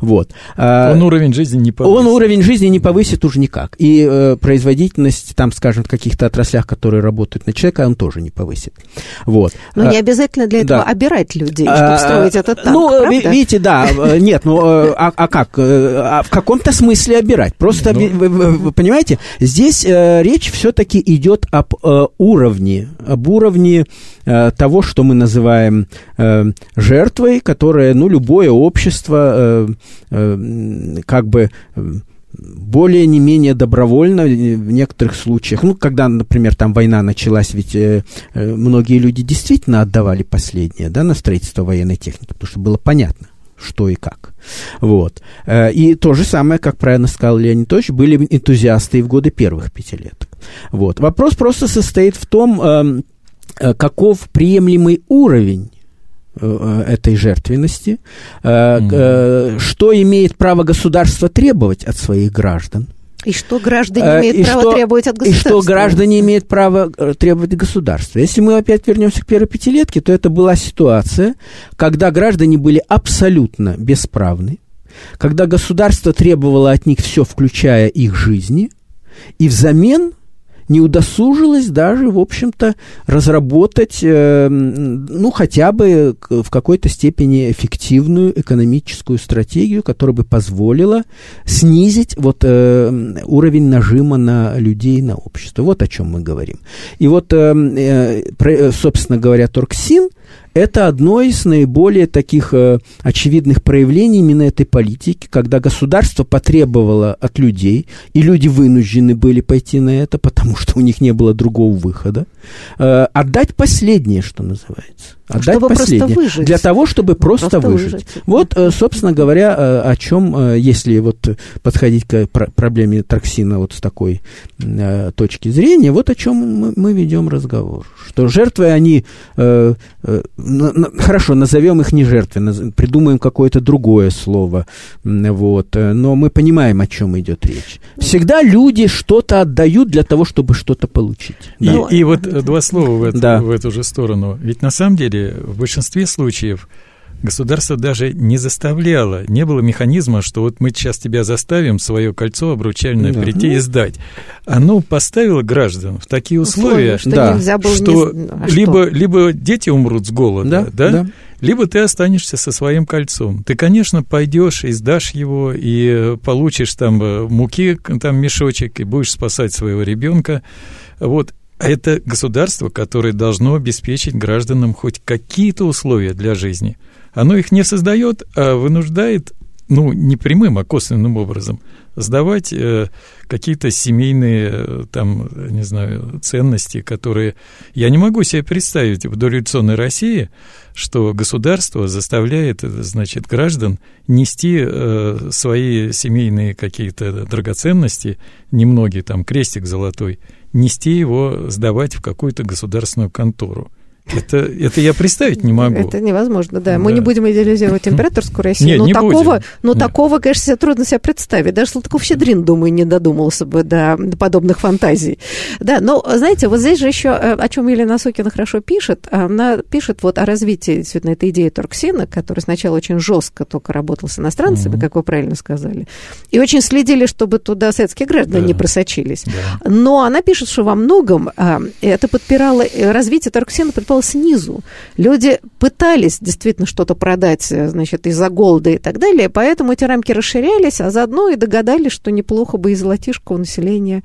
Вот. А, он уровень жизни не повысит. Он уровень жизни не повысит уже никак. И э, производительность, там, скажем, в каких-то отраслях, которые работают на человека, он тоже не повысит. Вот. Но а, не обязательно для этого да. обирать людей, чтобы а, строить этот танк, Ну, правда? видите, да, э, нет, ну, э, а, а как? Э, а в каком-то смысле обирать. Просто, ну... вы, вы, вы понимаете, здесь э, речь все-таки идет об э, уровне, об уровне э, того, что мы называем э, жертвой, которая, ну, любое общество э, э, как бы более не менее добровольно в некоторых случаях. Ну, когда, например, там война началась, ведь э, многие люди действительно отдавали последнее, да, на строительство военной техники, потому что было понятно, что и как. Вот. Э, и то же самое, как правильно сказал Леонид Ильич, были энтузиасты и в годы первых пятилеток. Вот. Вопрос просто состоит в том, эм, э, каков приемлемый уровень э, этой жертвенности, mm-hmm. что имеет право государство требовать от своих граждан, и что граждане э, имеют и право что, требовать от государства? И что граждане имеют право э, требовать от государства. Если мы опять вернемся к первой пятилетке, то это была ситуация, когда граждане были абсолютно бесправны, когда государство требовало от них все, включая их жизни, и взамен не удосужилась даже, в общем-то, разработать, э, ну, хотя бы в какой-то степени эффективную экономическую стратегию, которая бы позволила снизить вот э, уровень нажима на людей, на общество. Вот о чем мы говорим. И вот, э, собственно говоря, Торксин – это одно из наиболее таких э, очевидных проявлений именно этой политики, когда государство потребовало от людей, и люди вынуждены были пойти на это, потому что у них не было другого выхода, э, отдать последнее, что называется. Отдать чтобы последнее. выжить. Для того, чтобы просто, просто выжить. выжить. Вот, э, собственно говоря, э, о чем, э, если вот подходить к проблеме траксина вот с такой точки зрения, вот о чем мы, ведем разговор. Что жертвы они, хорошо, назовем их не жертвы, придумаем какое-то другое слово, вот, но мы понимаем, о чем идет речь. Всегда люди что-то отдают для того, чтобы что-то получить. И, да. и вот два слова в эту, да. в эту же сторону. Ведь на самом деле в большинстве случаев государство даже не заставляло, не было механизма, что вот мы сейчас тебя заставим свое кольцо обручальное да. прийти ну. и сдать. Оно поставило граждан в такие условия, условия что, да. нельзя было что, не... а либо, что? либо дети умрут с голода, да, да? да, либо ты останешься со своим кольцом. Ты, конечно, пойдешь и сдашь его, и получишь там э, муки, там мешочек, и будешь спасать своего ребенка. Вот это государство, которое должно обеспечить гражданам хоть какие-то условия для жизни. Оно их не создает, а вынуждает, ну, не прямым, а косвенным образом, сдавать э, какие-то семейные, э, там, не знаю, ценности, которые... Я не могу себе представить в дореволюционной России, что государство заставляет, значит, граждан нести э, свои семейные какие-то драгоценности, немногие, там, крестик золотой, нести его, сдавать в какую-то государственную контору. Это, это я представить не могу. Это невозможно, да. да. Мы не будем идеализировать императорскую Россию, Нет, но, не такого, будем. но Нет. такого, конечно, себе трудно себе представить. Даже Салтыков-Щедрин, думаю, не додумался бы до, до подобных фантазий. Да, но, знаете, вот здесь же еще, э, о чем Елена Сокина хорошо пишет, она пишет вот о развитии действительно этой идеи Торксина, который сначала очень жестко только работал с иностранцами, mm-hmm. как вы правильно сказали, и очень следили, чтобы туда советские граждане да. не просочились. Да. Но она пишет, что во многом а, это подпирало э, развитие Торксина, предполагало снизу. Люди пытались действительно что-то продать, э, значит, из-за голода и так далее, поэтому эти рамки расширялись, а заодно и догадались, что неплохо бы и золотишко у населения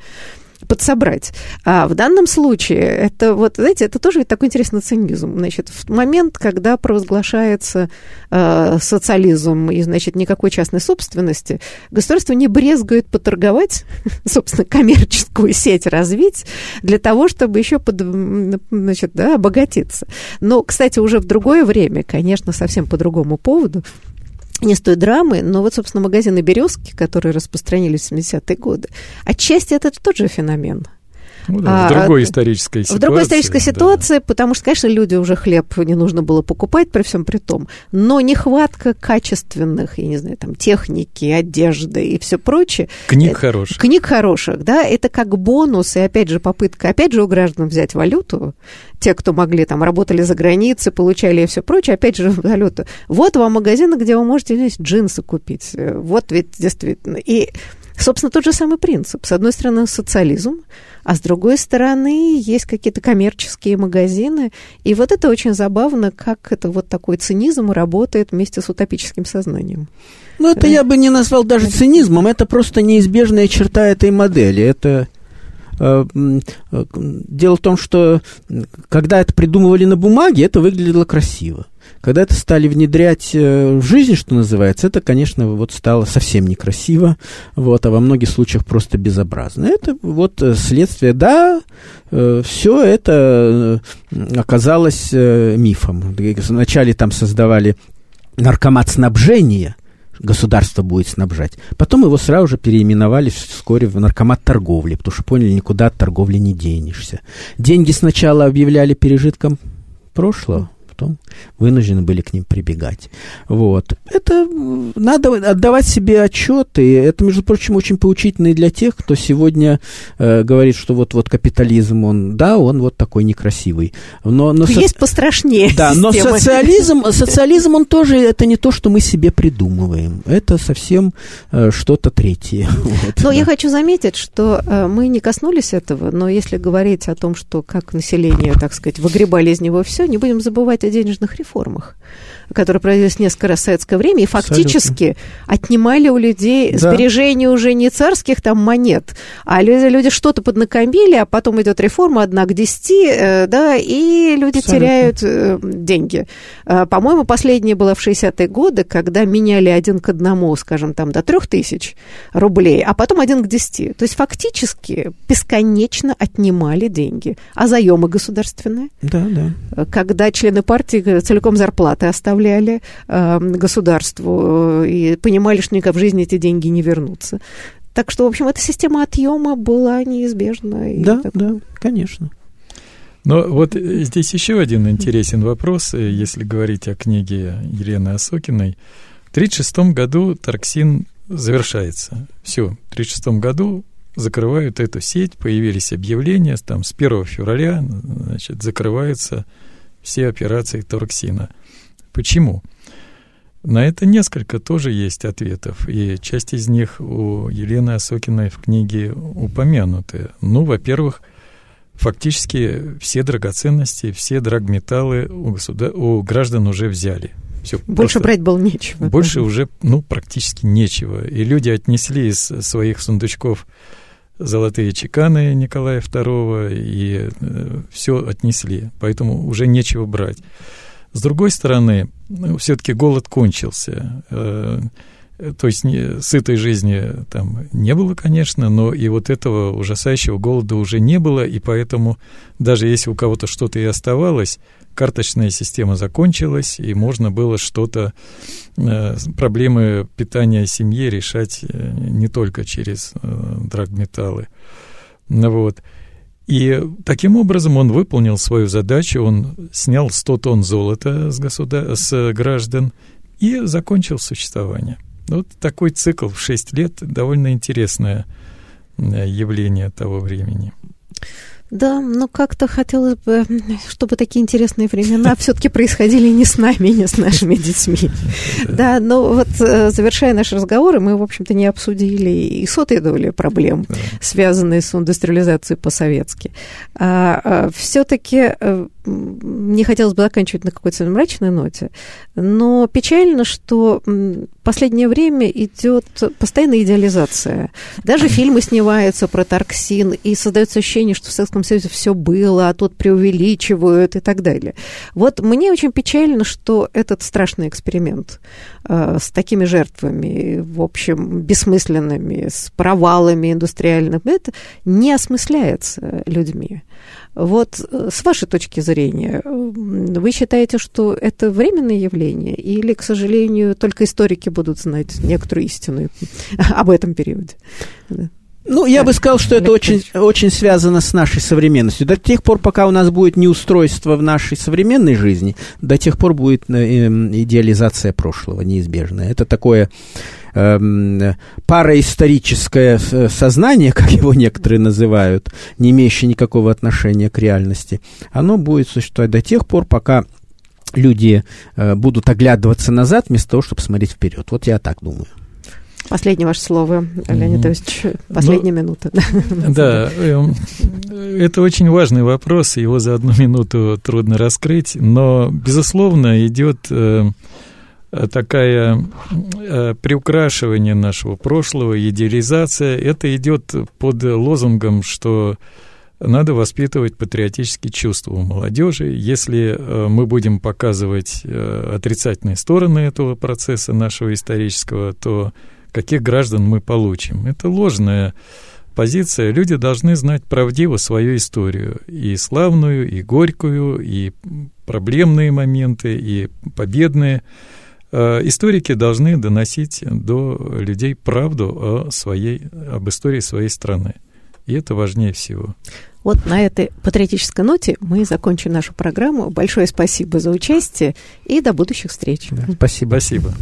подсобрать. А в данном случае это вот, знаете, это тоже такой интересный цинизм. Значит, в момент, когда провозглашается э, социализм и, значит, никакой частной собственности, государство не брезгует поторговать, собственно, коммерческую сеть развить для того, чтобы еще под, значит, да, обогатиться. Но, кстати, уже в другое время, конечно, совсем по другому поводу, не с той драмы, но вот, собственно, магазины «Березки», которые распространились в 70-е годы, отчасти это тот же феномен – ну, да, а, в другой исторической ситуации. В другой исторической ситуации, да. потому что, конечно, люди уже хлеб не нужно было покупать при всем при том, но нехватка качественных, я не знаю, там, техники, одежды и все прочее. Книг это, хороших. Книг хороших, да, это как бонус, и опять же попытка, опять же у граждан взять валюту, те, кто могли, там, работали за границей, получали и все прочее, опять же валюту. Вот вам магазины, где вы можете здесь джинсы купить. Вот ведь действительно. И Собственно, тот же самый принцип. С одной стороны, социализм, а с другой стороны, есть какие-то коммерческие магазины. И вот это очень забавно, как это вот такой цинизм работает вместе с утопическим сознанием. Ну, это я бы не назвал даже цинизмом, это просто неизбежная черта этой модели. Это э, э, Дело в том, что когда это придумывали на бумаге, это выглядело красиво. Когда это стали внедрять э, в жизнь, что называется, это, конечно, вот стало совсем некрасиво, вот, а во многих случаях просто безобразно. Это вот э, следствие, да, э, все это оказалось мифом. Вначале там создавали наркомат снабжения, государство будет снабжать. Потом его сразу же переименовали вскоре в наркомат торговли, потому что поняли, никуда от торговли не денешься. Деньги сначала объявляли пережитком прошлого, потом вынуждены были к ним прибегать. Вот. Это надо отдавать себе отчет, и это, между прочим, очень поучительно и для тех, кто сегодня э, говорит, что вот, вот капитализм, он, да, он вот такой некрасивый. Но, но Есть со... пострашнее Да, системы. но социализм, социализм, он тоже, это не то, что мы себе придумываем. Это совсем э, что-то третье. Вот, но да. я хочу заметить, что э, мы не коснулись этого, но если говорить о том, что как население, так сказать, выгребали из него все, не будем забывать денежных реформах которые проводились несколько раз в советское время, и фактически Абсолютно. отнимали у людей да. сбережения уже не царских там монет, а люди, люди что-то поднакомили, а потом идет реформа одна к десяти, э, да, и люди Абсолютно. теряют э, деньги. Э, по-моему, последняя была в 60-е годы, когда меняли один к одному, скажем, там до трех тысяч рублей, а потом один к десяти. То есть фактически бесконечно отнимали деньги. А заемы государственные? Да, да. Когда члены партии целиком зарплаты оставляли оставляли э, государству э, и понимали, что никак в жизни эти деньги не вернутся. Так что, в общем, эта система отъема была неизбежна. Да, так... да, конечно. Но вот здесь еще один интересен вопрос, э, если говорить о книге Елены Осокиной. В 1936 году Тарксин завершается. Все, в 1936 году закрывают эту сеть, появились объявления, там с 1 февраля значит, закрываются все операции Торксина. Почему? На это несколько тоже есть ответов, и часть из них у Елены Осокиной в книге упомянуты. Ну, во-первых, фактически все драгоценности, все драгметаллы у, государ... у граждан уже взяли. Все, больше брать было нечего. Больше уже, ну, практически нечего. И люди отнесли из своих сундучков золотые чеканы Николая II и э, все отнесли, поэтому уже нечего брать. С другой стороны, ну, все-таки голод кончился. Э, то есть не, сытой жизни там не было, конечно, но и вот этого ужасающего голода уже не было, и поэтому даже если у кого-то что-то и оставалось, карточная система закончилась, и можно было что-то, э, проблемы питания семьи решать э, не только через драгметаллы. Вот. И таким образом он выполнил свою задачу, он снял 100 тонн золота с, государ... с граждан и закончил существование. Вот такой цикл в 6 лет довольно интересное э, явление того времени. Да, но как-то хотелось бы, чтобы такие интересные времена все-таки происходили не с нами, не с нашими детьми. Да, но вот э, завершая наш разговор, мы, в общем-то, не обсудили и сотой доли проблем, связанные с индустриализацией по-советски. А, а, все-таки э, не хотелось бы заканчивать на какой-то мрачной ноте, но печально, что последнее время идет постоянная идеализация. Даже фильмы снимаются про торксин, и создается ощущение, что в Советском Союзе все было, а тут преувеличивают и так далее. Вот мне очень печально, что этот страшный эксперимент э, с такими жертвами, в общем, бессмысленными, с провалами индустриальными, это не осмысляется людьми. Вот э, с вашей точки зрения, вы считаете, что это временное явление, или, к сожалению, только историки будут знать некоторую истину об этом периоде? Ну, я бы сказал, что это очень, очень связано с нашей современностью. До тех пор, пока у нас будет неустройство в нашей современной жизни, до тех пор будет э, эм, идеализация прошлого неизбежная. Это такое э, параисторическое сознание, как его некоторые называют, не имеющее никакого отношения к реальности. Оно будет существовать до тех пор, пока люди э, будут оглядываться назад вместо того, чтобы смотреть вперед. Вот я так думаю. Последнее ваше слово, Леонид Ильич, последняя ну, минута. Да, эм, это очень важный вопрос, его за одну минуту трудно раскрыть, но, безусловно, идет э, такая э, приукрашивание нашего прошлого, идеализация. Это идет под лозунгом, что надо воспитывать патриотические чувства у молодежи. Если э, мы будем показывать отрицательные стороны этого процесса нашего исторического, то каких граждан мы получим. Это ложная позиция. Люди должны знать правдиво свою историю. И славную, и горькую, и проблемные моменты, и победные. Э, историки должны доносить до людей правду о своей, об истории своей страны. И это важнее всего. Вот на этой патриотической ноте мы закончим нашу программу. Большое спасибо за участие и до будущих встреч. Да, спасибо. Спасибо.